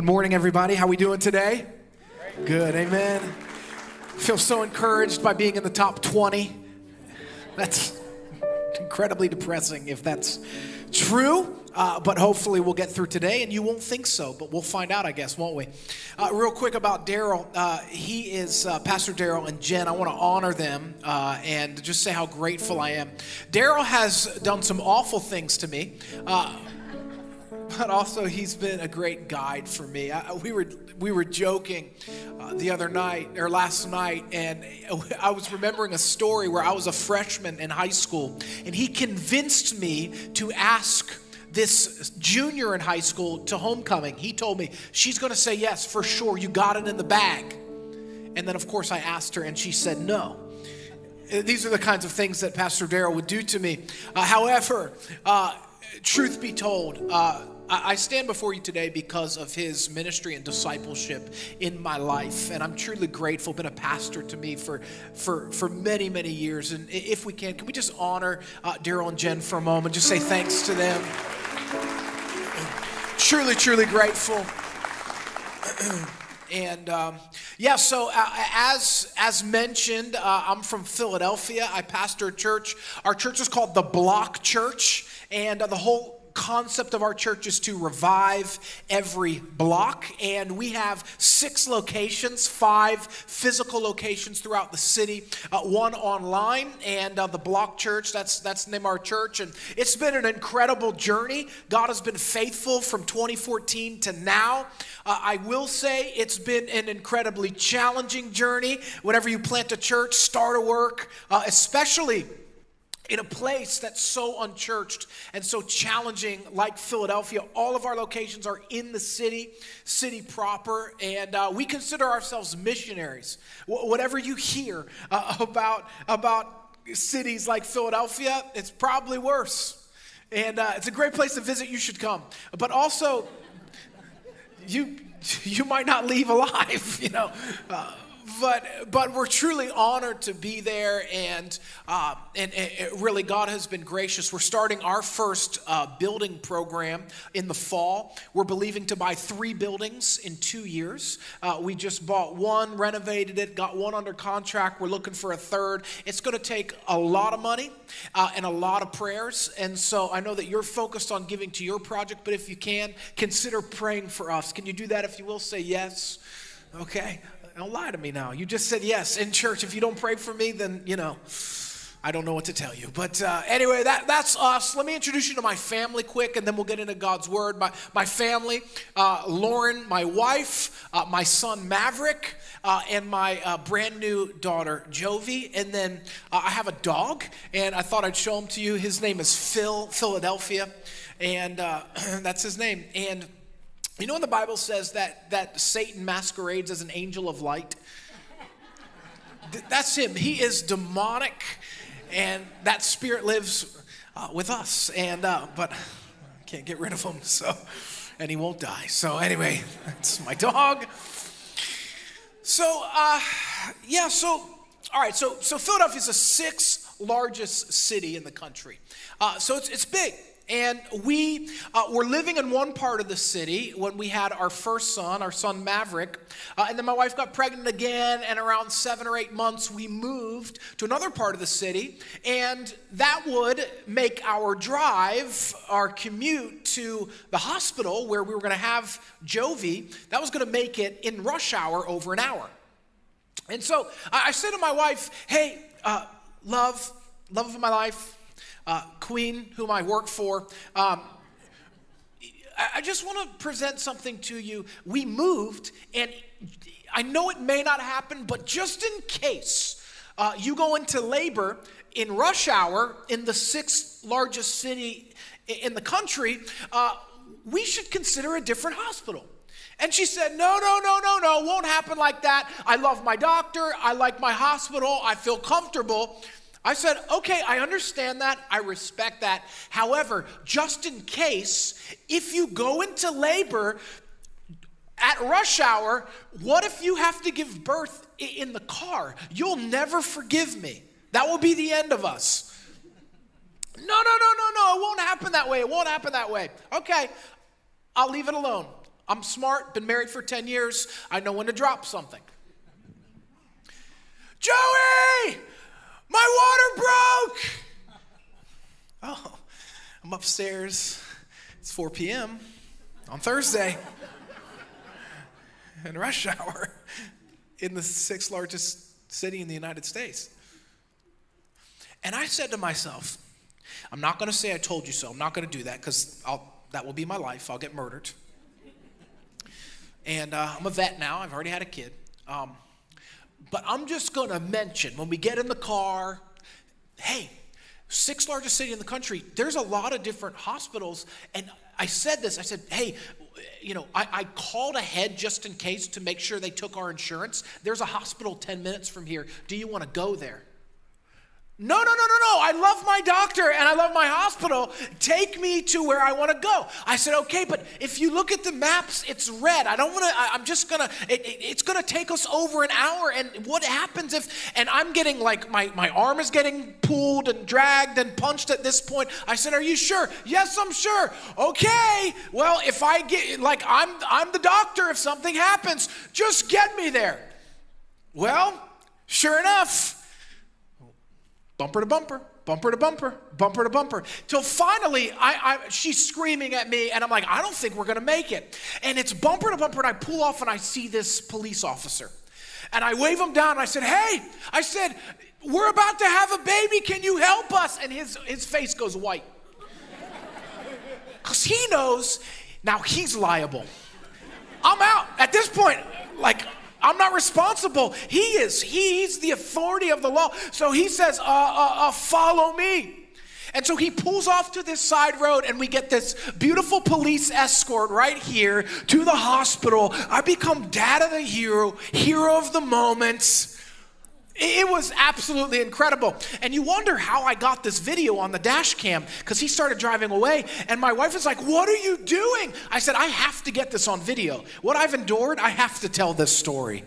Good morning, everybody. How we doing today? Good, amen. Feel so encouraged by being in the top 20. That's incredibly depressing if that's true. Uh, but hopefully we'll get through today, and you won't think so, but we'll find out, I guess, won't we? Uh, real quick about Darryl. Uh, he is uh, Pastor Darryl and Jen. I want to honor them uh, and just say how grateful I am. Darryl has done some awful things to me. Uh, but also he's been a great guide for me. I, we were we were joking uh, the other night or last night, and I was remembering a story where I was a freshman in high school, and he convinced me to ask this junior in high school to homecoming. He told me she's going to say yes for sure. You got it in the bag, and then of course I asked her, and she said no these are the kinds of things that Pastor Darryl would do to me. Uh, however, uh, truth be told, uh, I stand before you today because of his ministry and discipleship in my life, and I'm truly grateful. Been a pastor to me for for for many many years, and if we can, can we just honor uh, Darryl and Jen for a moment? Just say thanks to them. truly, truly grateful. and um, yeah, so uh, as as mentioned, uh, I'm from Philadelphia. I pastor a church. Our church is called the Block Church, and uh, the whole concept of our church is to revive every block. And we have six locations, five physical locations throughout the city, uh, one online, and uh, the Block Church. That's, that's the name our church. And it's been an incredible journey. God has been faithful from 2014 to now. Uh, I will say it's been an incredibly challenging journey. Whenever you plant a church, start a work, uh, especially in a place that's so unchurched and so challenging like philadelphia. All of our locations are in the city city proper and uh, we consider ourselves missionaries. Wh- whatever you hear uh, about about cities like philadelphia it's probably worse. And uh, it's a great place to visit you should come. But also you you might not leave alive you know. Uh, but but we're truly honored to be there, and uh, and, really God has been gracious. We're starting our first uh, building program in the fall. We're believing to buy three buildings in two years. Uh, we just bought one, renovated it, got one under contract. We're looking for a third. It's going to take a lot of money uh, and a lot of prayers, and so I know that you're focused on giving to your project. But if you can, consider praying for us. Can you do that? If you will, say yes. Okay. Don't lie to me now. You just said yes in church. If you don't pray for me, then, you know, I don't know what to tell you. But uh, anyway, that, that's us. Let me introduce you to my family quick, and then we'll get into God's word. My, my family uh, Lauren, my wife, uh, my son Maverick, uh, and my uh, brand new daughter Jovi. And then uh, I have a dog, and I thought I'd show him to you. His name is Phil, Philadelphia, and that's his name. And you know when the Bible says that, that Satan masquerades as an angel of light? That's him. He is demonic, and that spirit lives uh, with us. And uh, but I can't get rid of him, so and he won't die. So anyway, that's my dog. So uh, yeah, so all right, so so Philadelphia is the sixth largest city in the country. Uh, so it's it's big. And we uh, were living in one part of the city when we had our first son, our son Maverick. Uh, and then my wife got pregnant again, and around seven or eight months, we moved to another part of the city. And that would make our drive, our commute to the hospital where we were going to have Jovi, that was going to make it in rush hour over an hour. And so I, I said to my wife, hey, uh, love, love of my life, uh, Queen, whom I work for. Um, I just want to present something to you. We moved, and I know it may not happen, but just in case uh, you go into labor in rush hour in the sixth largest city in the country, uh, we should consider a different hospital. And she said, No, no, no, no, no, won't happen like that. I love my doctor. I like my hospital. I feel comfortable. I said, okay, I understand that. I respect that. However, just in case, if you go into labor at rush hour, what if you have to give birth in the car? You'll never forgive me. That will be the end of us. No, no, no, no, no. It won't happen that way. It won't happen that way. Okay, I'll leave it alone. I'm smart, been married for 10 years. I know when to drop something. Joey, my water broke. Oh, I'm upstairs. It's 4 p.m. on Thursday in rush hour in the sixth largest city in the United States. And I said to myself, I'm not going to say I told you so. I'm not going to do that because that will be my life. I'll get murdered. And uh, I'm a vet now. I've already had a kid. Um, but I'm just going to mention when we get in the car, hey, sixth largest city in the country, there's a lot of different hospitals. And I said this I said, hey, you know, I, I, called ahead just in case to make sure they took our insurance. There's a hospital 10 minutes from here. Do you want to go there? No, no, no, no, no. I love my doctor and I love my hospital. Take me to where I want to go. I said, okay, but if you look at the maps, it's red. I don't want to, I'm just going to, it, it, it's going to take us over an hour. And what happens if, and I'm getting like, my, my arm is getting pulled and dragged and punched at this point. I said, are you sure? Yes, I'm sure. Okay. Well, if I get, like, I'm, I'm the doctor. If something happens, just get me there. Well, sure enough, bumper to bumper, bumper to bumper, bumper to bumper, till finally I, I, she's screaming at me, and I'm like, I don't think we're gonna make it. And it's bumper to bumper, and I pull off, and I see this police officer, and I wave him down. And I said, Hey, I said, we're about to have a baby. Can you help us? And his his face goes white, cause he knows now he's liable. I'm out at this point. Like I'm not responsible. He is. He's the authority of the law. So he says, uh, uh, uh, Follow me. And so he pulls off to this side road, and we get this beautiful police escort right here to the hospital. I become dad of the hero, hero of the moment. It was absolutely incredible. And you wonder how I got this video on the dash cam because he started driving away. And my wife was like, What are you doing? I said, I have to get this on video. What I've endured, I have to tell this story.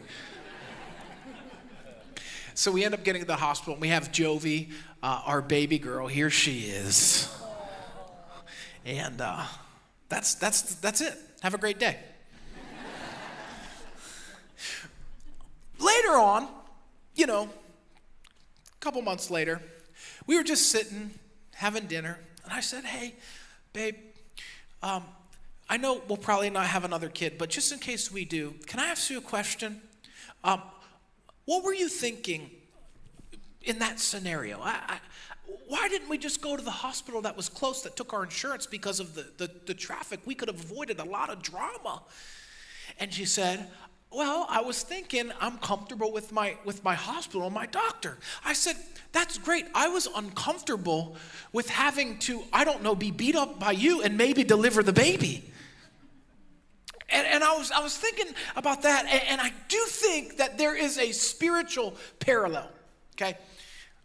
so we end up getting to the hospital, and we have Jovi, uh, our baby girl. Here she is. And uh, that's, that's, that's it. Have a great day. Later on, you know, a couple months later, we were just sitting having dinner, and I said, Hey, babe, um, I know we'll probably not have another kid, but just in case we do, can I ask you a question? Um, what were you thinking in that scenario? I, I, why didn't we just go to the hospital that was close that took our insurance because of the, the, the traffic? We could have avoided a lot of drama. And she said, well, I was thinking I'm comfortable with my with my hospital and my doctor. I said, that's great. I was uncomfortable with having to, I don't know, be beat up by you and maybe deliver the baby. And, and I was I was thinking about that, and, and I do think that there is a spiritual parallel. Okay.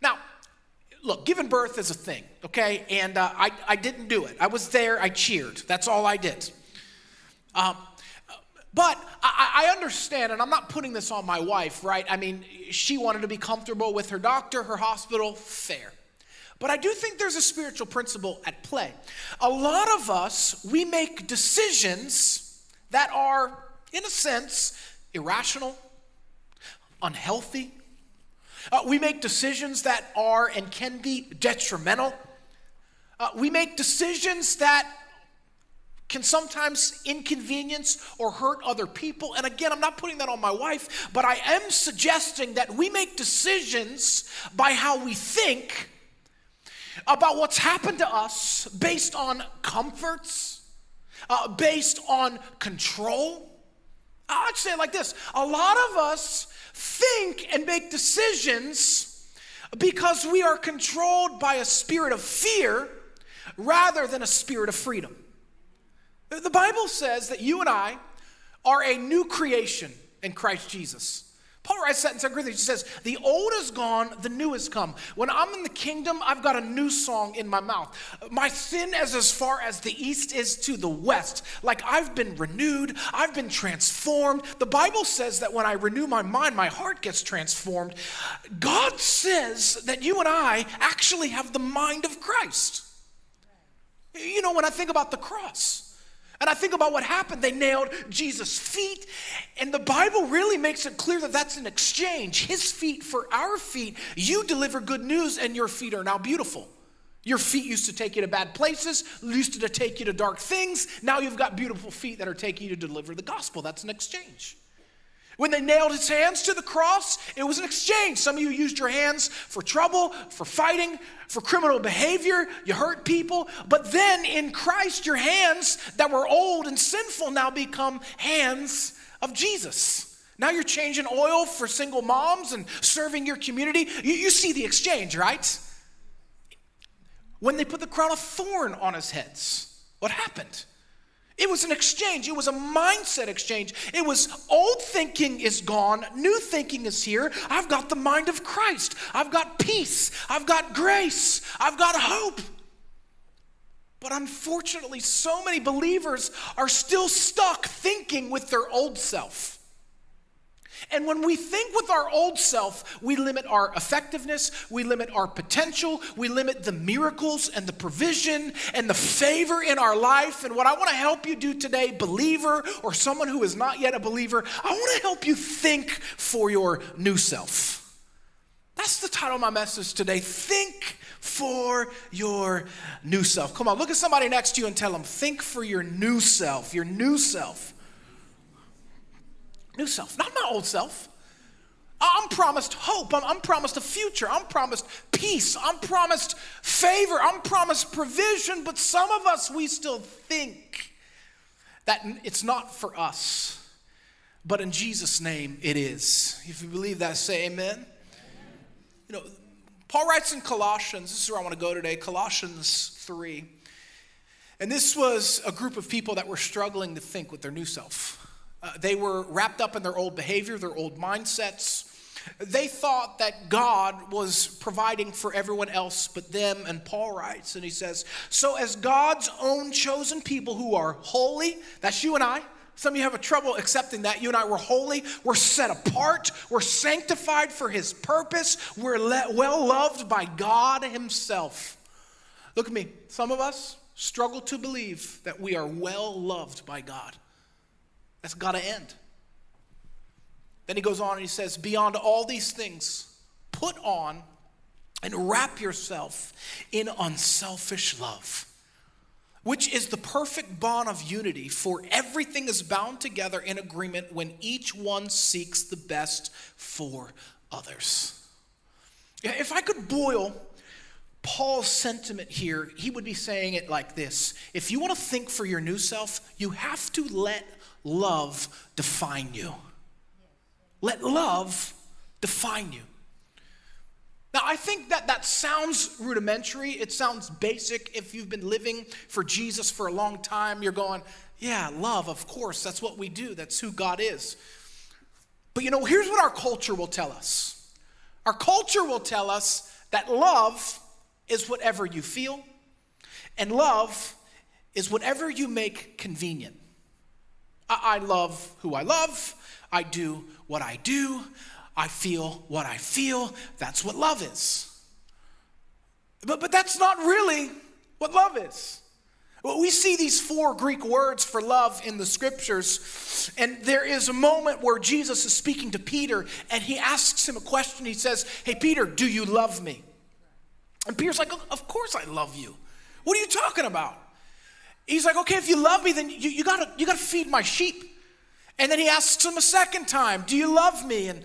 Now, look, giving birth is a thing, okay? And uh, I, I didn't do it. I was there, I cheered. That's all I did. Um, but I, I, understand, and I'm not putting this on my wife, right? I mean, she wanted to be comfortable with her doctor, her hospital, fair. But I do think there's a spiritual principle at play. A lot of us, we make decisions that are, in a sense, irrational, unhealthy. Uh, we make decisions that are and can be detrimental. Uh, we make decisions that can sometimes inconvenience or hurt other people. And again, I'm not putting that on my wife, but I am suggesting that we make decisions by how we think about what's happened to us based on comforts, uh, based on control. I'd say it like this a lot of us think and make decisions because we are controlled by a spirit of fear rather than a spirit of freedom. The Bible says that you and I are a new creation in Christ Jesus. Paul writes that in 2 Corinthians. He says, The old is gone, the new has come. When I'm in the kingdom, I've got a new song in my mouth. My sin is as far as the east is to the west. Like I've been renewed, I've been transformed. The Bible says that when I renew my mind, my heart gets transformed. God says that you and I actually have the mind of Christ. You know, when I think about the cross, And I think about what happened. They nailed Jesus' feet, and the Bible really makes it clear that that's an exchange. His feet for our feet. You deliver good news, and your feet are now beautiful. Your feet used to take you to bad places, used to take you to dark things. Now you've got beautiful feet that are taking you to deliver the gospel. That's an exchange. When they nailed his hands to the cross, it was an exchange. Some of you used your hands for trouble, for fighting, for criminal behavior. You hurt people. But then in Christ, your hands that were old and sinful now become hands of Jesus. Now you're changing oil for single moms and serving your community. You, you see the exchange, right? When they put the crown of thorn on his heads, what happened? It was an exchange. It was a mindset exchange. It was old thinking is gone, new thinking is here. I've got the mind of Christ. I've got peace. I've got grace. I've got hope. But unfortunately, so many believers are still stuck thinking with their old self. And when we think with our old self, we limit our effectiveness, we limit our potential, we limit the miracles and the provision and the favor in our life. And what I want to help you do today, believer or someone who is not yet a believer, I want to help you think for your new self. That's the title of my message today. Think for your new self. Come on, look at somebody next to you and tell them, think for your new self, your new self. New self, not my old self. I'm promised hope. I'm, I'm, promised a future. I'm promised peace. I'm promised favor. I'm promised provision. But some of us, we still think that it's not for us. But in Jesus' name, it is. If you believe that, say amen. amen. You know, Paul writes in Colossians, this is where I want to go today, Colossians 3. And this was a group of people that were struggling to think with their new self. Uh, they were wrapped up in their old behavior, their old mindsets. They thought that God was providing for everyone else but them. And Paul writes, and he says, So, as God's own chosen people who are holy, that's you and I. Some of you have a trouble accepting that. You and I were holy. We're set apart. We're sanctified for His purpose. We're le- well loved by God Himself. Look at me. Some of us struggle to believe that we are well loved by God. That's got to end. Then he goes on and he says, Beyond all these things, put on and wrap yourself in unselfish love, which is the perfect bond of unity, for everything is bound together in agreement when each one seeks the best for others. If I could boil Paul's sentiment here, he would be saying it like this If you want to think for your new self, you have to let love define you. Let love define you. Now, I think that that sounds rudimentary. It sounds basic. If you've been living for Jesus for a long time, you're going, yeah, love, of course. That's what we do. That's who God is. But you know, here's what our culture will tell us our culture will tell us that love is whatever you feel, and love is whatever you make convenient. I, love who I love. I do what I do. I feel what I feel. That's what love is. But, but that's not really what love is. Well, we see these four Greek words for love in the scriptures, and there is a moment where Jesus is speaking to Peter, and he asks him a question. He says, Hey, Peter, do you love me? And Peter's like, Of course I love you. What are you talking about? He's like, okay, if you love me, then you, you, gotta, you gotta feed my sheep. And then he asks him a second time, do you love me? And,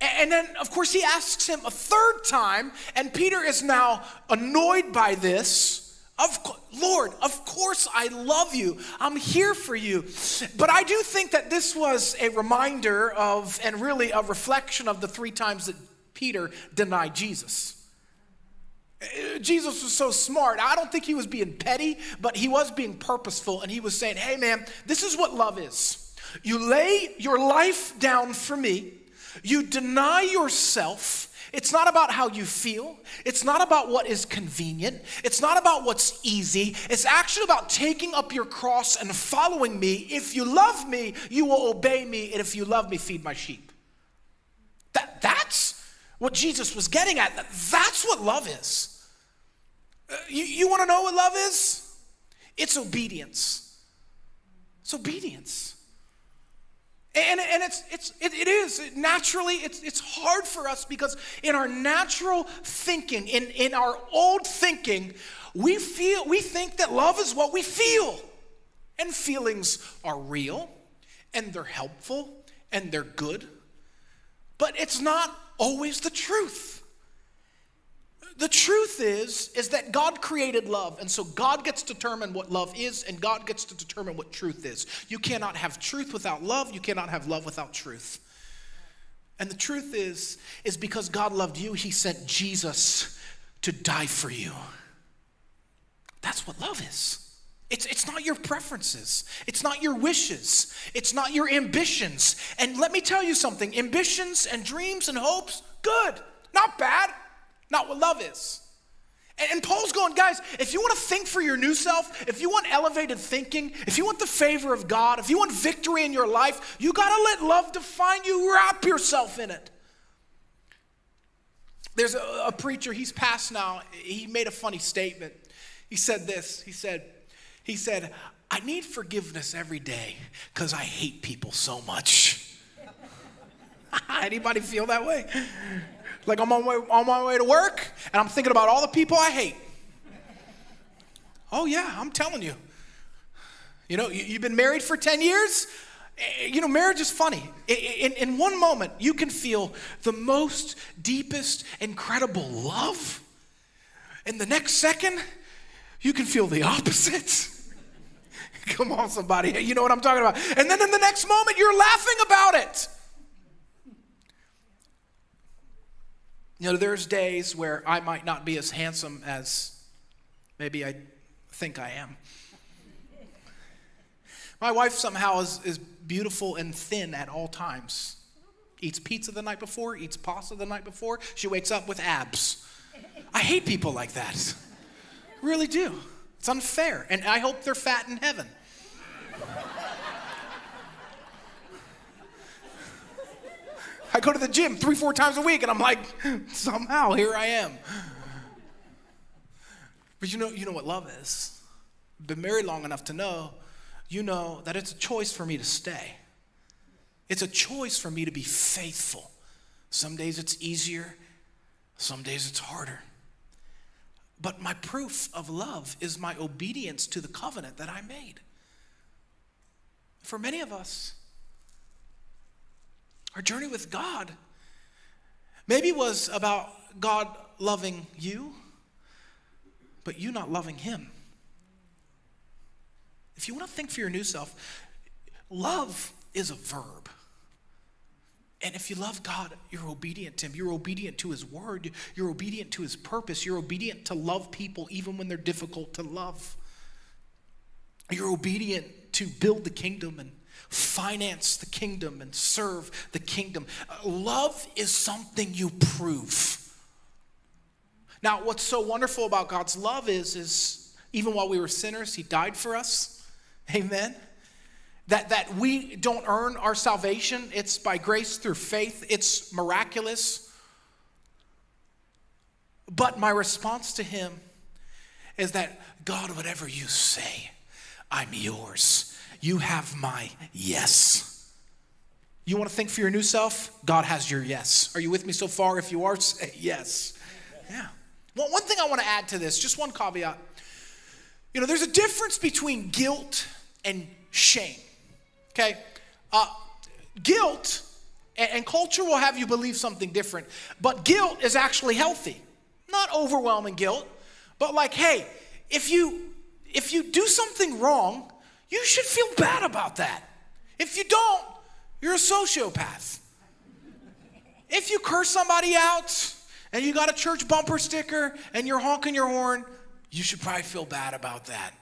and then, of course, he asks him a third time, and Peter is now annoyed by this. Of Lord, of course I love you. I'm here for you. But I do think that this was a reminder of, and really a reflection of the three times that Peter denied Jesus. Jesus was so smart. I don't think he was being petty, but he was being purposeful. And he was saying, hey, man, this is what love is. You lay your life down for me, you deny yourself. It's not about how you feel. It's not about what is convenient. It's not about what's easy. It's actually about taking up your cross and following me. If you love me, you will obey me. And if you love me, feed my sheep. That, that's what Jesus was getting at. That's what love is. Uh, you, you want to know what love is? It's obedience. It's obedience. And, and it's, it's, it, it is naturally, it's, it's hard for us because in our natural thinking, in, in our old thinking, we feel, we think that love is what we feel. And feelings are real and they're helpful and they're good. But it's not always the truth. The truth is is that God created love and so God gets to determine what love is and God gets to determine what truth is. You cannot have truth without love, you cannot have love without truth. And the truth is is because God loved you, he sent Jesus to die for you. That's what love is. It's, it's not your preferences. It's not your wishes. It's not your ambitions. And let me tell you something ambitions and dreams and hopes, good, not bad. Not what love is. And, and Paul's going, guys, if you want to think for your new self, if you want elevated thinking, if you want the favor of God, if you want victory in your life, you got to let love define you, wrap yourself in it. There's a, a preacher, he's passed now, he made a funny statement. He said this, he said, he said, I need forgiveness every day because I hate people so much. Anybody feel that way? Like I'm on my, way, on my way to work and I'm thinking about all the people I hate. Oh, yeah, I'm telling you. You know, you, have been married for 10 years. Eh, you know, marriage is funny. In, in one moment, you can feel the most deepest, incredible love. In the next second, you can feel the opposite. Come on, somebody. You know what I'm talking about. And then in the next moment, you're laughing about it. You know, there's days where I might not be as handsome as maybe I think I am. My wife somehow is, is beautiful and thin at all times. Eats pizza the night before, eats pasta the night before. She wakes up with abs. I hate people like that. Really do. It's unfair. And I hope they're fat in heaven. I go to the gym three, four times a week, and I'm like, somehow here I am. But you know, you know what love is. Been married long enough to know, you know that it's a choice for me to stay. It's a choice for me to be faithful. Some days it's easier, some days it's harder. But my proof of love is my obedience to the covenant that I made. For many of us, our journey with God maybe was about God loving you, but you not loving Him. If you want to think for your new self, love is a verb. And if you love God, you're obedient to Him. You're obedient to His word. You're obedient to His purpose. You're obedient to love people even when they're difficult to love. You're obedient to build the kingdom and finance the kingdom and serve the kingdom. Uh, love is something you prove. Now, what's so wonderful about God's love is, is even while we were sinners, He died for us. Amen. That, that we don't earn our salvation, it's by grace through faith, it's miraculous. But my response to Him is that, God, whatever you say, I'm yours. You have my yes. You want to think for your new self? God has your yes. Are you with me so far? If you are, say yes. Yeah. Well, one thing I want to add to this, just one caveat. You know, there's a difference between guilt and shame. Okay? Uh, guilt and, and culture will have you believe something different, but guilt is actually healthy. Not overwhelming guilt, but like, hey, if you if you do something wrong, you should feel bad about that. If you don't, you're a sociopath. If you curse somebody out and you got a church bumper sticker and you're honking your horn, you should probably feel bad about that.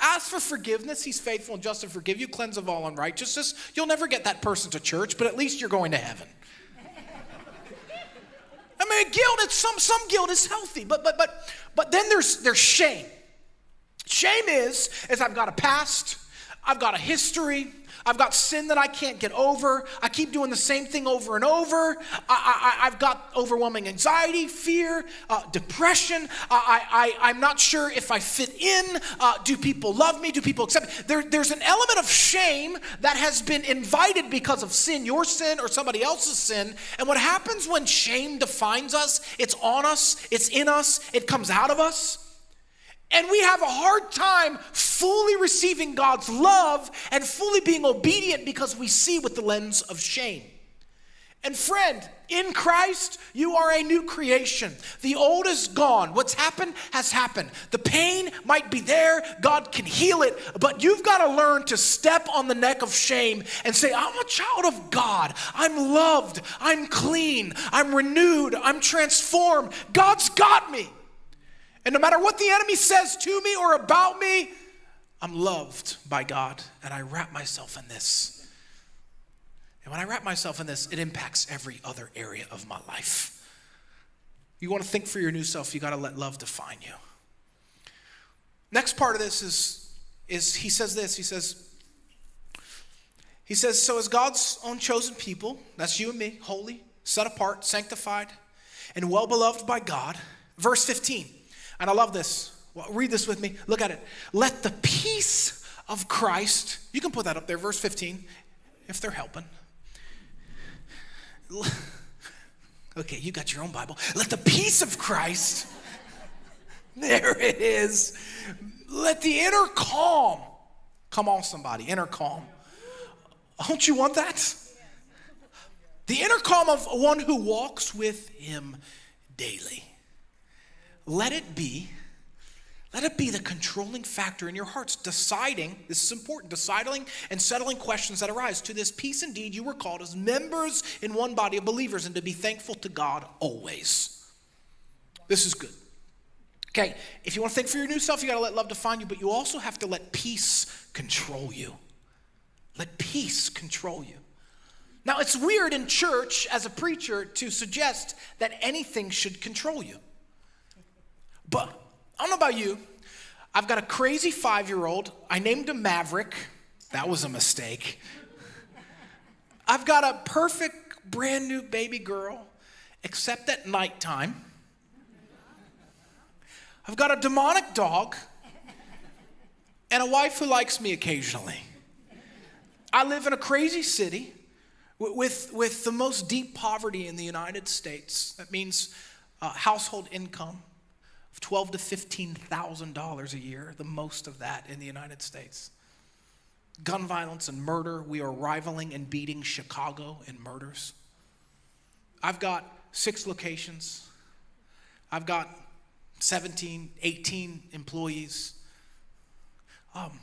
Ask for forgiveness. He's faithful and just to forgive you, cleanse of all unrighteousness. You'll never get that person to church, but at least you're going to heaven. I mean, guilt, it's some, some guilt is healthy, but, but, but, but then there's, there's shame. Shame is, is I've got a past, I've got a history, I've got sin that I can't get over. I keep doing the same thing over and over. I, have got overwhelming anxiety, fear, uh, depression. I, I, am not sure if I fit in. Uh, do people love me? Do people accept me? There, there's an element of shame that has been invited because of sin, your sin or somebody else's sin. And what happens when shame defines us? It's on us, it's in us, it comes out of us. And we have a hard time fully receiving God's love and fully being obedient because we see with the lens of shame. And friend, in Christ, you are a new creation. The old is gone. What's happened has happened. The pain might be there. God can heal it. But you've got to learn to step on the neck of shame and say, I'm a child of God. I'm loved. I'm clean. I'm renewed. I'm transformed. God's got me. And no matter what the enemy says to me or about me, I'm loved by God and I wrap myself in this. And when I wrap myself in this, it impacts every other area of my life. You want to think for your new self, you got to let love define you. Next part of this is, is he says this. He says, he says, so as God's own chosen people, that's you and me, holy, set apart, sanctified, and well beloved by God. Verse 15. And I love this. Well, read this with me. Look at it. Let the peace of Christ, you can put that up there, verse 15, if they're helping. Okay, you got your own Bible. Let the peace of Christ, there it is. Let the inner calm, come on, somebody, inner calm. Don't you want that? The inner calm of one who walks with him daily let it be let it be the controlling factor in your hearts, deciding, this is important, deciding and settling questions that arise. To this peace indeed you were called as members in one body of believers, and to be thankful to God always. This is good. Okay, if you want to think for your new self, you got to let love define you, but you also have to let peace control you. Let peace control you. Now, it's weird in church as a preacher to suggest that anything should control you. But I don't know about you. I've got a crazy five year old. I named him Maverick. That was a mistake. I've got a perfect brand new baby girl, except at nighttime. I've got a demonic dog and a wife who likes me occasionally. I live in a crazy city with, with the most deep poverty in the United States. That means uh, household income twelve to fifteen thousand dollars a year, the most of that in the United States. Gun violence and murder, we are rivaling and beating Chicago in murders. I've got six locations. I've got 17, 18 employees. Um,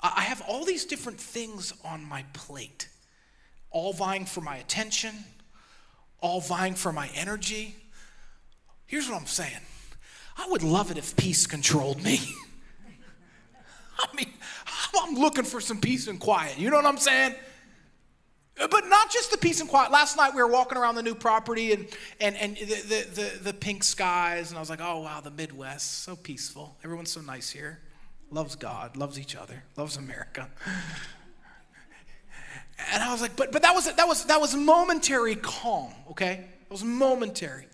I have all these different things on my plate, all vying for my attention, all vying for my energy, Here's what I'm saying I would love it if peace controlled me. I mean, I'm looking for some peace and quiet. You know what I'm saying? But not just the peace and quiet. Last night we were walking around the new property and, and, and the, the, the, the pink skies, and I was like, oh, wow, the Midwest, so peaceful. Everyone's so nice here. Loves God, loves each other, loves America. And I was like, but, but that, was, that, was, that was momentary calm, okay? It was momentary.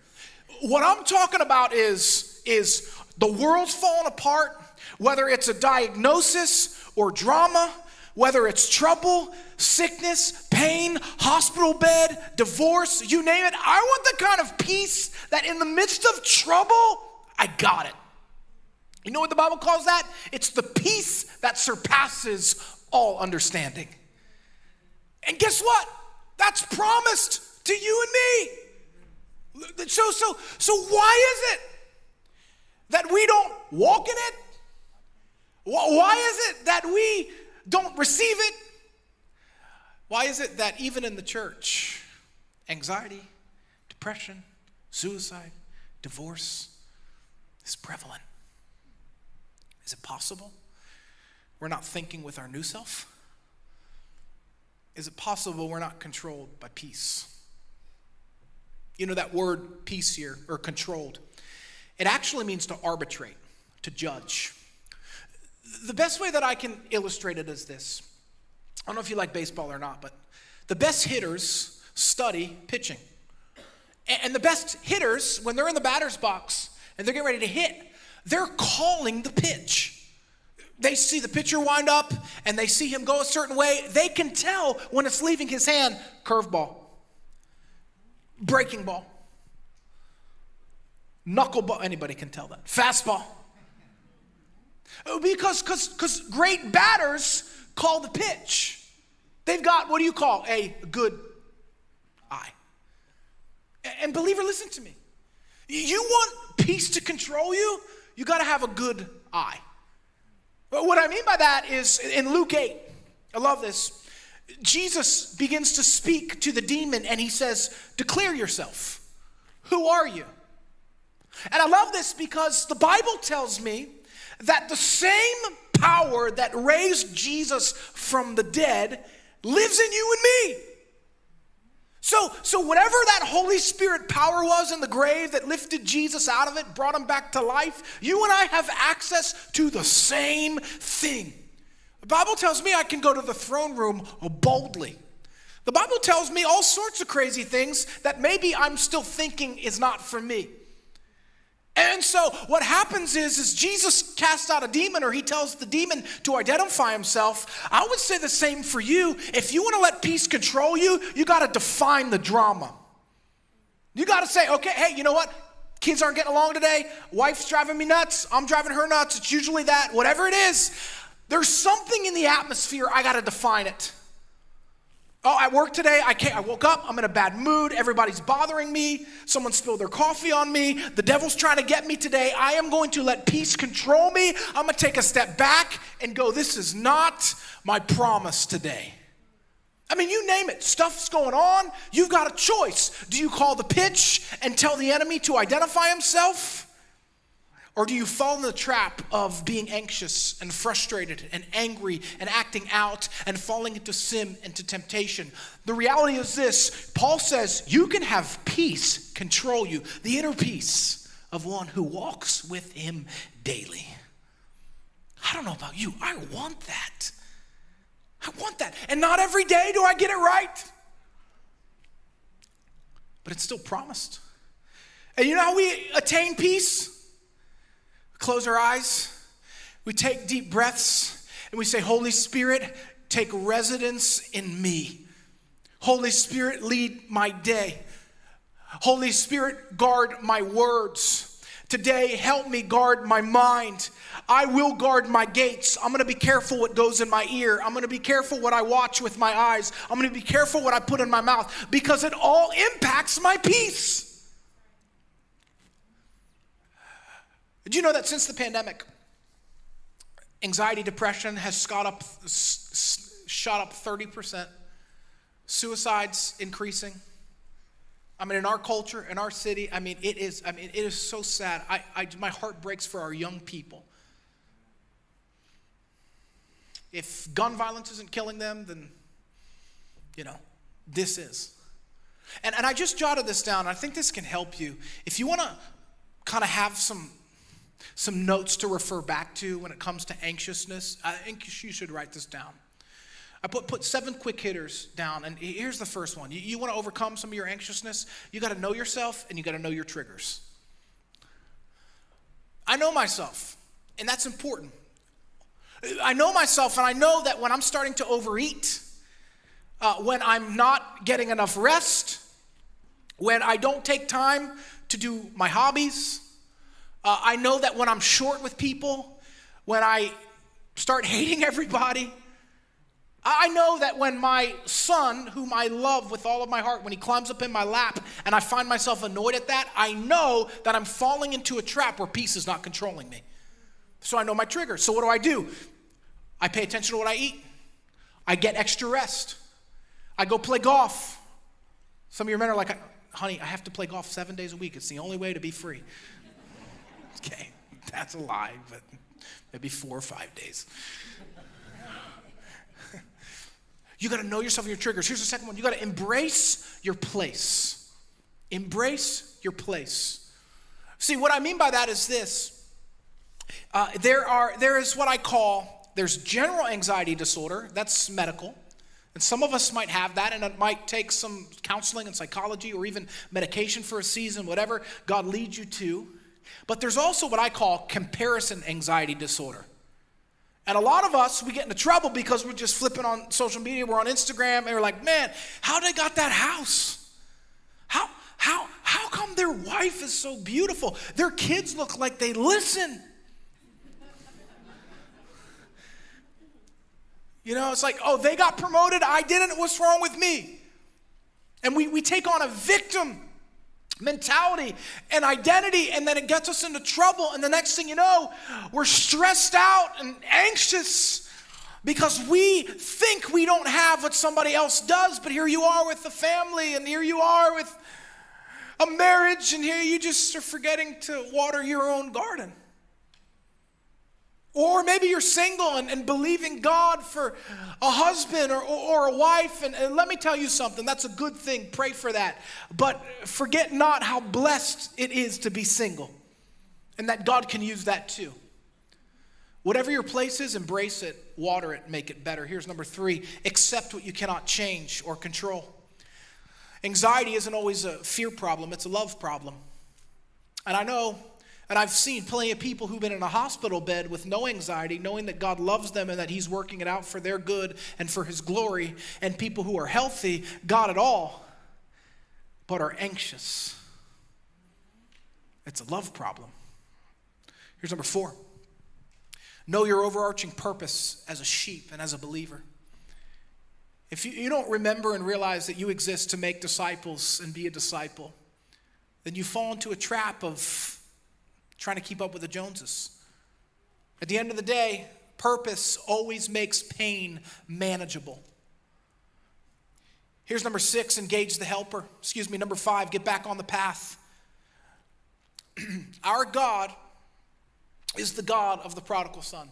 What I'm talking about is, is the world's falling apart, whether it's a diagnosis or drama, whether it's trouble, sickness, pain, hospital bed, divorce, you name it. I want the kind of peace that in the midst of trouble, I got it. You know what the Bible calls that? It's the peace that surpasses all understanding. And guess what? That's promised to you and me. So, so, so why is it that we don't walk in it? Why is it that we don't receive it? Why is it that even in the church, anxiety, depression, suicide, divorce is prevalent? Is it possible we're not thinking with our new self? Is it possible we're not controlled by peace? You know that word peace here, or controlled. It actually means to arbitrate, to judge. The best way that I can illustrate it is this I don't know if you like baseball or not, but the best hitters study pitching. And the best hitters, when they're in the batter's box and they're getting ready to hit, they're calling the pitch. They see the pitcher wind up and they see him go a certain way. They can tell when it's leaving his hand curveball, breaking ball, knuckleball. Anybody can tell that. Fastball. Oh, because because great batters call the pitch. They've got, what do you call, a good eye. And believer, listen to me. You want peace to control you, you got to have a good eye. But what I mean by that is in Luke 8, I love this. Jesus begins to speak to the demon and he says, Declare yourself. Who are you? And I love this because the Bible tells me that the same power that raised Jesus from the dead lives in you and me. So, so whatever that Holy Spirit power was in the grave that lifted Jesus out of it, brought him back to life, you and I have access to the same thing. The Bible tells me I can go to the throne room boldly. The Bible tells me all sorts of crazy things that maybe I'm still thinking is not for me. And so what happens is, is Jesus casts out a demon or he tells the demon to identify himself. I would say the same for you. If you want to let peace control you, you got to define the drama. You got to say, okay, hey, you know what? Kids aren't getting along today. Wife's driving me nuts. I'm driving her nuts. It's usually that. Whatever it is, there's something in the atmosphere. I got to define it. Oh, at work today, I can't. I woke up, I'm in a bad mood, everybody's bothering me, someone spilled their coffee on me, the devil's trying to get me today. I am going to let peace control me. I'm gonna take a step back and go, this is not my promise today. I mean, you name it, stuff's going on, you've got a choice. Do you call the pitch and tell the enemy to identify himself? Or do you fall in the trap of being anxious and frustrated and angry and acting out and falling into sin and to temptation? The reality is this Paul says you can have peace control you, the inner peace of one who walks with him daily. I don't know about you, I want that. I want that. And not every day do I get it right, but it's still promised. And you know how we attain peace? Close our eyes, we take deep breaths, and we say, Holy Spirit, take residence in me. Holy Spirit, lead my day. Holy Spirit, guard my words. Today, help me guard my mind. I will guard my gates. I'm going to be careful what goes in my ear. I'm going to be careful what I watch with my eyes. I'm going to be careful what I put in my mouth because it all impacts my peace. Did you know that since the pandemic, anxiety, depression has shot up, shot up 30%, suicides increasing? I mean, in our culture, in our city, I mean, it is, I mean, it is so sad. I, I, my heart breaks for our young people. If gun violence isn't killing them, then, you know, this is. And, and I just jotted this down. I think this can help you. If you want to kind of have some some notes to refer back to when it comes to anxiousness. I think you should write this down. I put, put seven quick hitters down, and here's the first one. You, you want to overcome some of your anxiousness? You got to know yourself and you got to know your triggers. I know myself, and that's important. I know myself, and I know that when I'm starting to overeat, uh, when I'm not getting enough rest, when I don't take time to do my hobbies, uh, I know that when I'm short with people, when I start hating everybody, I know that when my son, whom I love with all of my heart, when he climbs up in my lap and I find myself annoyed at that, I know that I'm falling into a trap where peace is not controlling me. So I know my trigger. So what do I do? I pay attention to what I eat. I get extra rest. I go play golf. Some of your men are like, honey, I have to play golf seven days a week. It's the only way to be free. Okay, that's a lie, but maybe four or five days. you got to know yourself and your triggers. Here's the second one you got to embrace your place. Embrace your place. See, what I mean by that is this uh, there, are, there is what I call there's general anxiety disorder, that's medical. And some of us might have that, and it might take some counseling and psychology or even medication for a season, whatever God leads you to. But there's also what I call comparison anxiety disorder. And a lot of us, we get into trouble because we're just flipping on social media, we're on Instagram, and we're like, man, how they got that house? How, how, how come their wife is so beautiful? Their kids look like they listen. You know, it's like, oh, they got promoted, I didn't, what's wrong with me? And we, we take on a victim mentality and identity, and then it gets us into trouble. And the next thing you know, we're stressed out and anxious because we think we don't have what somebody else does, but here you are with the family, and here you are with a marriage, and here you just are forgetting to water your own garden. Or maybe you're single and, and believing God for a husband or, or, or a wife. And, and, let me tell you something that's a good thing. Pray for that. But forget not how blessed it is to be single and that God can use that too. Whatever your place is, embrace it, water it, make it better. Here's number three accept what you cannot change or control. Anxiety isn't always a fear problem, it's a love problem. And I know and I've seen plenty of people who've been in a hospital bed with no anxiety, knowing that God loves them and that He's working it out for their good and for His glory, and people who are healthy, got it all, but are anxious. It's a love problem. Here's number four know your overarching purpose as a sheep and as a believer. If you, you don't remember and realize that you exist to make disciples and be a disciple, then you fall into a trap of trying to keep up with the Joneses. At the end of the day, purpose always makes pain manageable. Here's number six engage the helper. Excuse me, number five, get back on the path. Our God is the God of the prodigal son.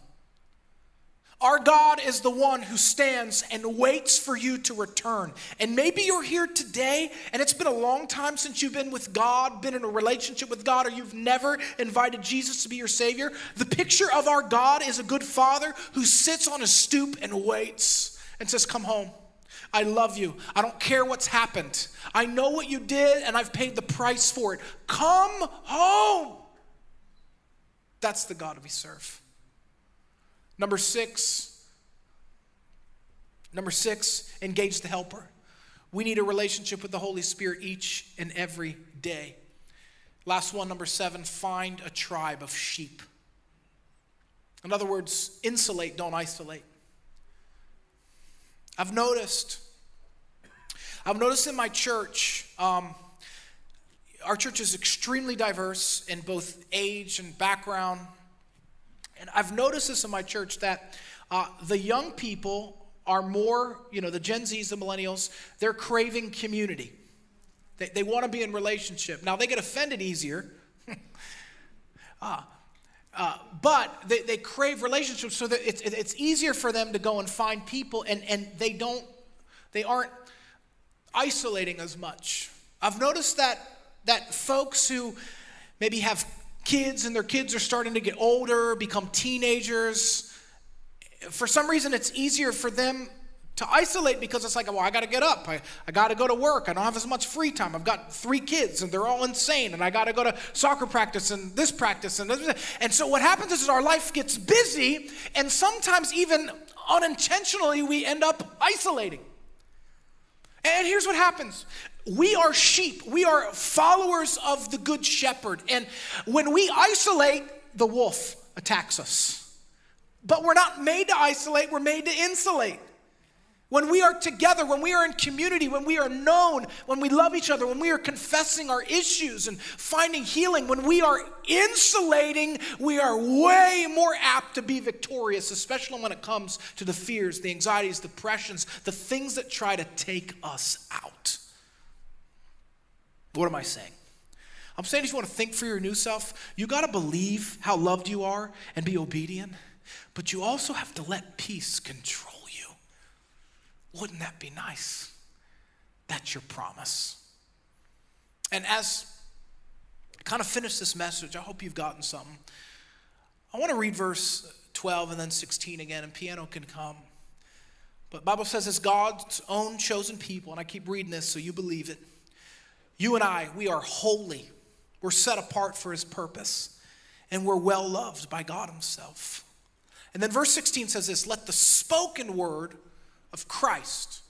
Our God is the one who stands and waits for you to return. And maybe you're here today and it's been a long time since you've been with God, been in a relationship with God, or you've never invited Jesus to be your Savior. The picture of our God is a good father who sits on a stoop and waits and says, Come home. I love you. I don't care what's happened. I know what you did and I've paid the price for it. Come home. That's the God we serve. Number six, number six, engage the helper. We need a relationship with the Holy Spirit each and every day. Last one, number seven, find a tribe of sheep. In other words, insulate, don't isolate. I've noticed, I've noticed in my church, um, our church is extremely diverse in both age and background, and I've noticed this in my church that uh, the young people are more, you know, the Gen Zs, the millennials, they're craving community. They, they want to be in relationship. Now, they get offended easier. uh, uh, but they, they crave relationships so that it's, it's easier for them to go and find people and, and they don't they aren't isolating as much i've noticed that that folks who maybe have kids and their kids are starting to get older, become teenagers. For some reason, it's easier for them to isolate because it's like, well, I got to get up. I, I got to go to work. I don't have as much free time. I've got three kids and they're all insane. And I got to go to soccer practice and this practice. And, this. and so what happens is our life gets busy and sometimes even unintentionally we end up isolating. And here's what happens we are sheep, we are followers of the good shepherd. And when we isolate, the wolf attacks us. But we're not made to isolate, we're made to insulate. When we are together, when we are in community, when we are known, when we love each other, when we are confessing our issues and finding healing, when we are insulating, we are way more apt to be victorious, especially when it comes to the fears, the anxieties, depressions, the things that try to take us out. What am I saying? I'm saying if you want to think for your new self, you got to believe how loved you are and be obedient, but you also have to let peace control you. Wouldn't that be nice? That's your promise. And as I kind of finish this message, I hope you've gotten something. I want to read verse 12 and then 16 again, and piano can come. But Bible says it's God's own chosen people, and I keep reading this so you believe it. You and I, we are holy. We're set apart for his purpose, and we're well loved by God himself. And then verse 16 says this let the spoken word of Christ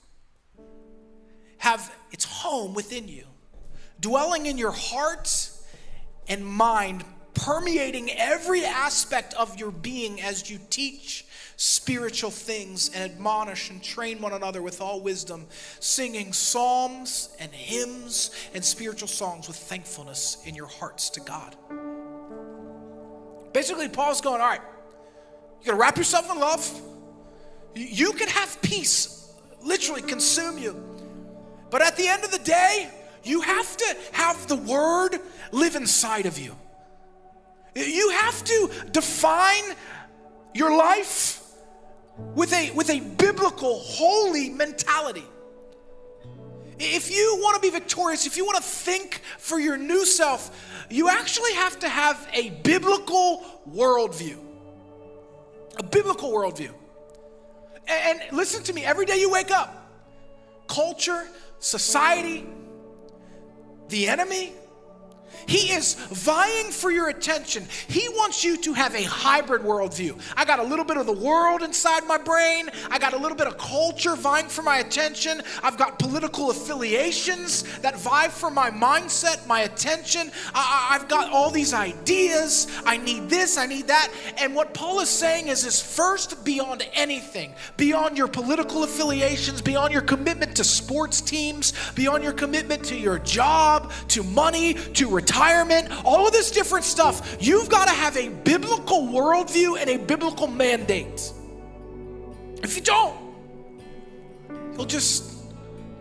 have its home within you, dwelling in your heart and mind, permeating every aspect of your being as you teach spiritual things and admonish and train one another with all wisdom, singing psalms and hymns and spiritual songs with thankfulness in your hearts to God. Basically, Paul's going, all right, you gotta wrap yourself in love. You can have peace literally consume you. But at the end of the day, you have to have the word live inside of you. You have to define your life with a, with a biblical, holy mentality. If you want to be victorious, if you want to think for your new self, you actually have to have a biblical worldview. A biblical worldview. And, and listen to me, every day you wake up, culture, society, the enemy, he is vying for your attention. He wants you to have a hybrid worldview. I got a little bit of the world inside my brain, I got a little bit of culture vying for my attention. I've got political affiliations that vie for my mindset, my attention. I, have got all these ideas. I need this, I need that. And what Paul is saying is, is first, beyond anything, beyond your political affiliations, beyond your commitment to sports teams, beyond your commitment to your job, to money, to retirement, all of this different stuff, you've got to have a biblical worldview and a biblical mandate. If you don't, you'll just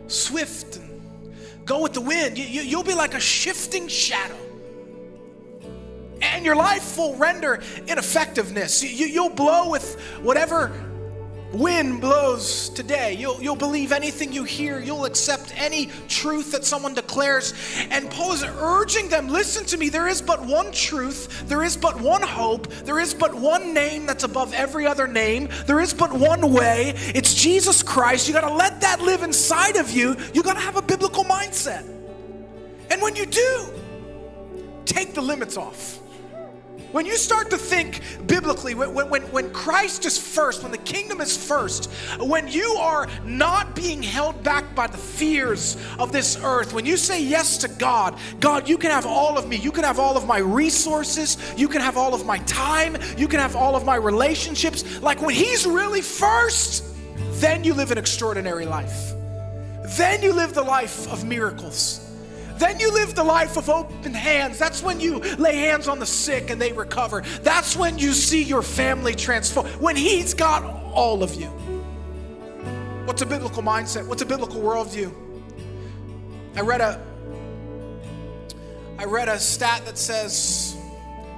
swift and go with the wind. You, will you, be like a shifting shadow. And your life will render ineffectiveness. You, you'll blow with whatever wind blows today. You'll, you'll believe anything you hear. You'll accept any truth that someone declares. And Paul is urging them listen to me. There is but one truth. There is but one hope. There is but one name that's above every other name. There is but one way. It's Jesus Christ. You got to let that live inside of you. You got to have a biblical mindset. And when you do, take the limits off. When you start to think biblically, when, when, when Christ is first, when the kingdom is first, when you are not being held back by the fears of this earth, when you say yes to God, God, you can have all of me. You can have all of my resources. You can have all of my time. You can have all of my relationships. Like when He's really first, then you live an extraordinary life. Then you live the life of miracles. Then you live the life of open hands. That's when you lay hands on the sick and they recover. That's when you see your family transform. When He's got all of you. What's a biblical mindset? What's a biblical worldview? I read a I read a stat that says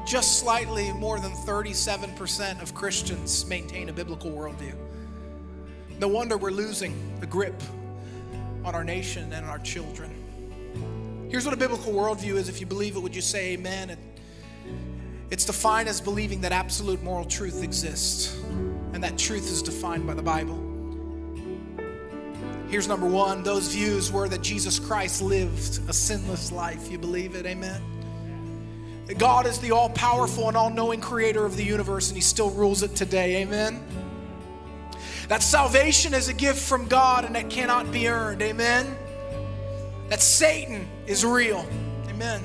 just slightly more than 37% of Christians maintain a biblical worldview. No wonder we're losing the grip on our nation and our children. Here's what a biblical worldview is. If you believe it, would you say amen? And it's defined as believing that absolute moral truth exists, and that truth is defined by the Bible. Here's number one those views were that Jesus Christ lived a sinless life. You believe it? Amen. God is the all powerful and all knowing creator of the universe, and He still rules it today. Amen. That salvation is a gift from God and that cannot be earned. Amen that Satan is real. Amen.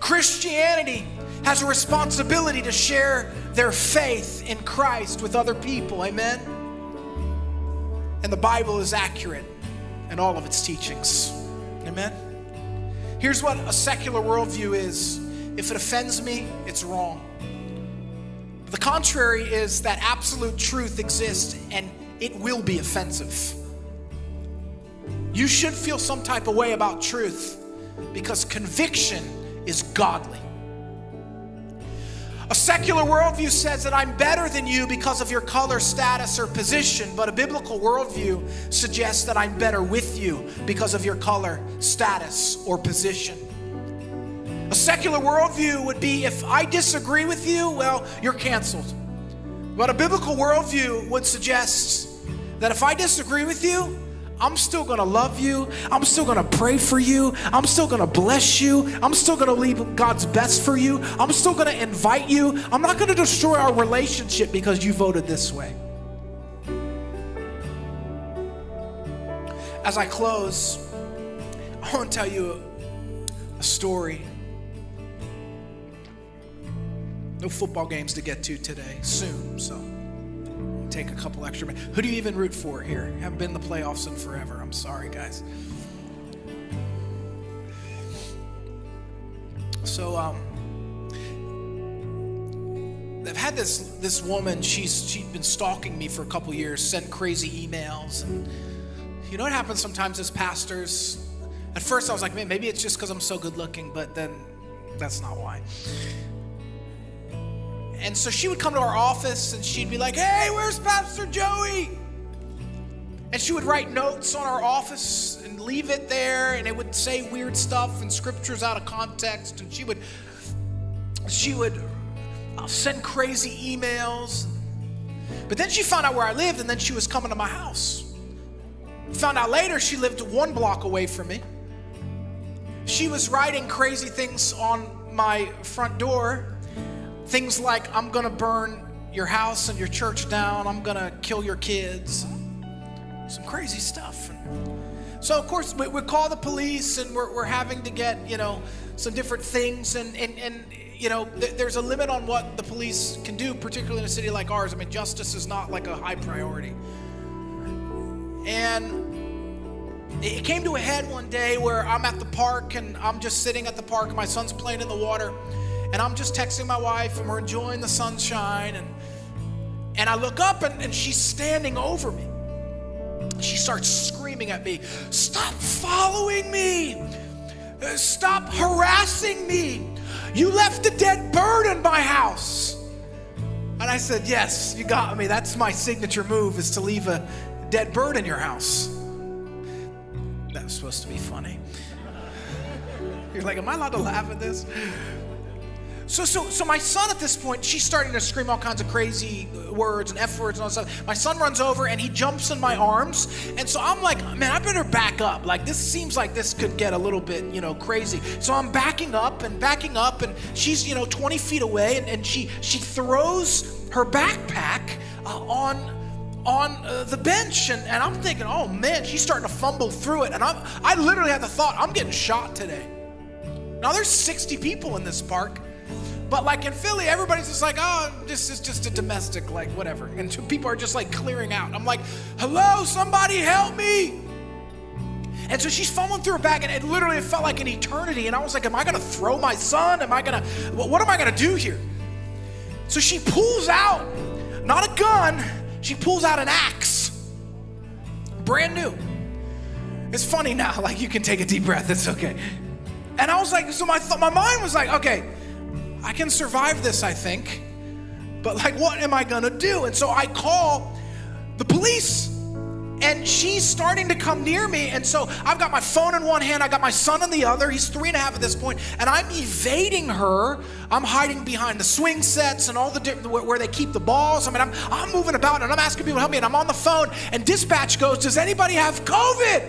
Christianity has a responsibility to share their faith in Christ with other people. Amen. And the Bible is accurate in all of its teachings. Amen. Here's what a secular worldview is if it offends me, it's wrong. The contrary is that absolute truth exists and it will be offensive. You should feel some type of way about truth because conviction is godly. A secular worldview says that I'm better than you because of your color, status, or position, but a biblical worldview suggests that I'm better with you because of your color, status, or position. A secular worldview would be if I disagree with you, well, you're canceled. But a biblical worldview would suggest that if I disagree with you, I'm still gonna love you. I'm still gonna pray for you. I'm still gonna bless you. I'm still gonna leave God's best for you. I'm still gonna invite you. I'm not gonna destroy our relationship because you voted this way. As I close, I wanna tell you a story. No football games to get to today, soon, so take a couple extra minutes. Who do you even root for here? Haven't been in the playoffs in forever. I'm sorry, guys. So, um, I've had this this woman. She's she's been stalking me for a couple years, sent crazy emails, and you know what happens sometimes as pastors. At first, I was like, man, maybe it's just because I'm so good looking, but then that's not why. And so she would come to our office and she'd be like, Hey, where's Pastor Joey? And she would write notes on our office and leave it there, and it would say weird stuff and scriptures out of context. And she would, she would send crazy emails. But then she found out where I lived, and then she was coming to my house. Found out later she lived one block away from me. She was writing crazy things on my front door Things like, I'm going to burn your house and your church down, I'm going to kill your kids. Some crazy stuff. So, of course, we, we call the police and we're, we're having to get, you know, some different things. And, and, and you know, th- there's a limit on what the police can do, particularly in a city like ours. I mean, justice is not like a high priority. And it came to a head one day where I'm at the park and I'm just sitting at the park. My son's playing in the water and I'm just texting my wife and we're enjoying the sunshine and and I look up and, and she's standing over me. She starts screaming at me, Stop following me! Uh, stop harassing me! You left a dead bird in my house. And I said, Yes, you got me. That's my signature move is to leave a dead bird in your house. That was supposed to be funny. You're like, Am I allowed to laugh at this? So, so, so my son at this point, she's starting to scream all kinds of crazy words and F words and all that stuff. My son runs over and he jumps in my arms. And so I'm like, man, I better back up. Like, this seems like this could get a little bit, you know, crazy. So I'm backing up and backing up, and she's, you know, 20 feet away, and, and she, she throws her backpack uh, on on uh, the bench and, and i'm thinking oh man she's starting to fumble through it and I'm, i literally had the thought i'm getting shot today now there's 60 people in this park but like in Philly, everybody's just like, oh, this is just a domestic, like whatever. And people are just like clearing out. I'm like, hello, somebody help me. And so she's fumbling through her bag, and it literally it felt like an eternity. And I was like, Am I gonna throw my son? Am I gonna, what am I gonna do here? So she pulls out, not a gun, she pulls out an axe, brand new. It's funny now, like you can take a deep breath, it's okay. And I was like, so my, th- my mind was like, okay, I can survive this, I think. But like, what am I gonna do? And so I call the police. And she's starting to come near me. And so I've got my phone in one hand, I got my son in the other. He's three and a half at this point, and I'm evading her. I'm hiding behind the swing sets and all the different where they keep the balls. I mean, I'm, I'm moving about and I'm asking people to help me, and I'm on the phone, and dispatch goes, Does anybody have COVID?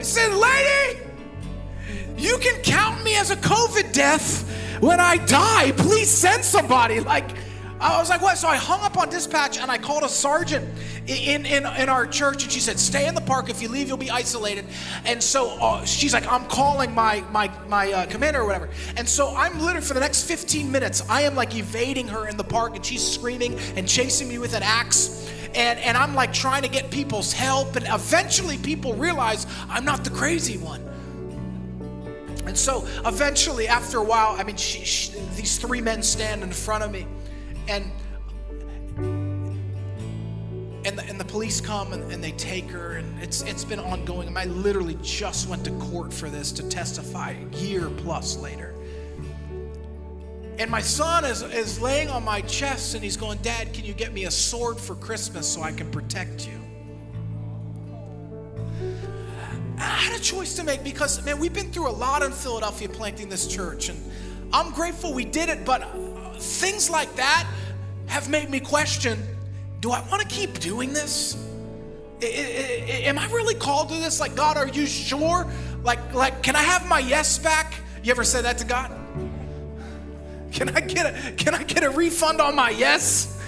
I said, Lady, you can count me as a COVID death when I die. Please send somebody. Like, I was like, what? So I hung up on dispatch and I called a sergeant in, in, in our church and she said, stay in the park. If you leave, you'll be isolated. And so uh, she's like, I'm calling my, my, my uh, commander or whatever. And so I'm literally, for the next 15 minutes, I am like evading her in the park and she's screaming and chasing me with an axe. And, and I'm like trying to get people's help. And eventually people realize I'm not the crazy one. And so eventually, after a while, I mean, she, she, these three men stand in front of me, and and the, and the police come and, and, they take her, and it's it's been ongoing. I literally just went to court for this to testify a year plus later. And my son is, is laying on my chest and he's going, Dad, can you get me a sword for Christmas so I can protect you? I had a choice to make because, man, we've been through a lot in Philadelphia planting this church, and I'm grateful we did it, but uh, things like that have made me question do I want to keep doing this? Am I really called to this? Like, God, are you sure? Like, like, can I have my yes back? You ever said that to God? Can I get a can I get a refund on my yes?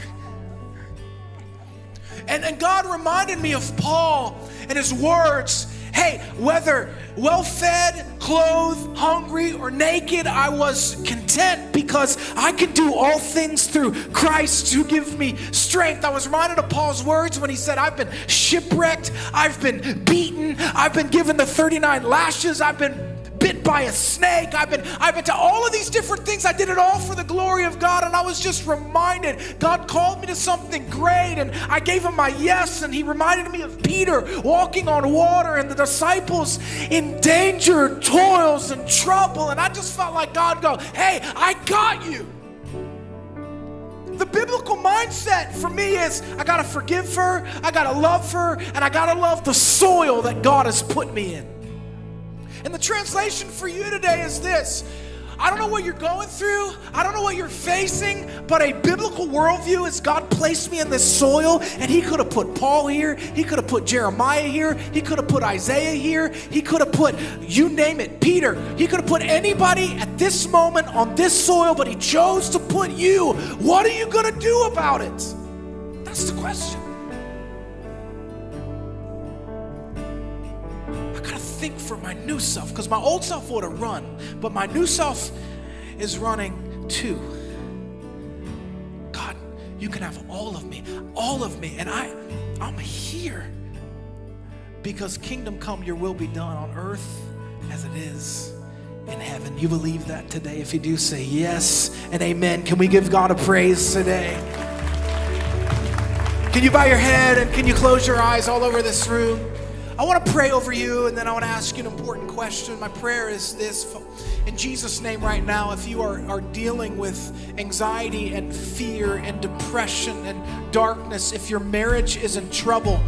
And, and God reminded me of Paul and his words. Hey, whether well fed, clothed, hungry, or naked, I was content because I can do all things through Christ who gives me strength. I was reminded of Paul's words when he said, I've been shipwrecked, I've been beaten, I've been given the 39 lashes, I've been bit by a snake. I've been, I've been to all of these different things. I did it all for the glory of God. And I was just reminded God called me to something great. And I gave him my yes. And he reminded me of Peter walking on water and the disciples in danger, toils, and trouble. And I just felt like God go, hey, I got you. The biblical mindset for me is I gotta forgive her, I gotta love her, and I gotta love the soil that God has put me in. And the translation for you today is this I don't know what you're going through, I don't know what you're facing, but a biblical worldview is God placed me in this soil, and He could have put Paul here, He could have put Jeremiah here, He could have put Isaiah here, He could have put, you name it, Peter. He could have put anybody at this moment on this soil, but He chose to put you. What are you going to do about it? That's the question. Gotta think for my new self because my old self would have run, but my new self is running too. God, you can have all of me, all of me, and I, I'm here because kingdom come, your will be done on earth as it is in heaven. You believe that today? If you do, say yes and amen. Can we give God a praise today? Can you bow your head and can you close your eyes all over this room? I want to pray over you and then I want to ask you an important question. My prayer is this in Jesus' name right now, if you are, are dealing with anxiety and fear and depression and darkness, if your marriage is in trouble,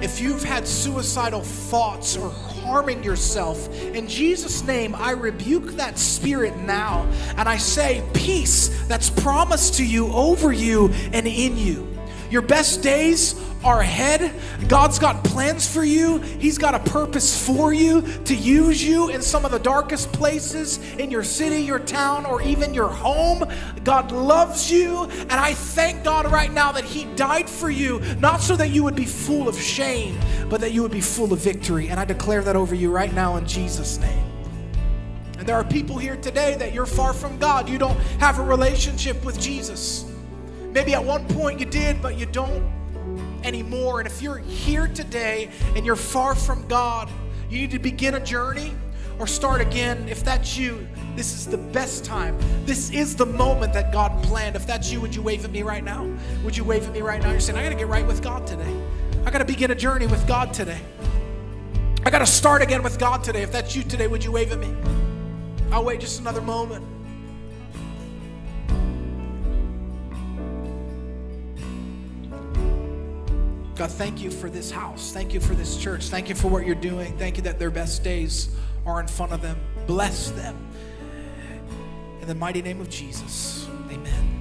if you've had suicidal thoughts or harming yourself, in Jesus' name, I rebuke that spirit now. And I say, peace that's promised to you over you and in you. Your best days are ahead. God's got plans for you. He's got a purpose for you to use you in some of the darkest places in your city, your town, or even your home. God loves you. And I thank God right now that He died for you, not so that you would be full of shame, but that you would be full of victory. And I declare that over you right now in Jesus' name. And there are people here today that you're far from God. You don't have a relationship with Jesus. Maybe at one point you did, but you don't anymore. And if you're here today and you're far from God, you need to begin a journey or start again. If that's you, this is the best time. This is the moment that God planned. If that's you, would you wave at me right now? Would you wave at me right now? You're saying, I got to get right with God today. I got to begin a journey with God today. I got to start again with God today. If that's you today, would you wave at me? I'll wait just another moment. God, thank you for this house. Thank you for this church. Thank you for what you're doing. Thank you that their best days are in front of them. Bless them. In the mighty name of Jesus, amen.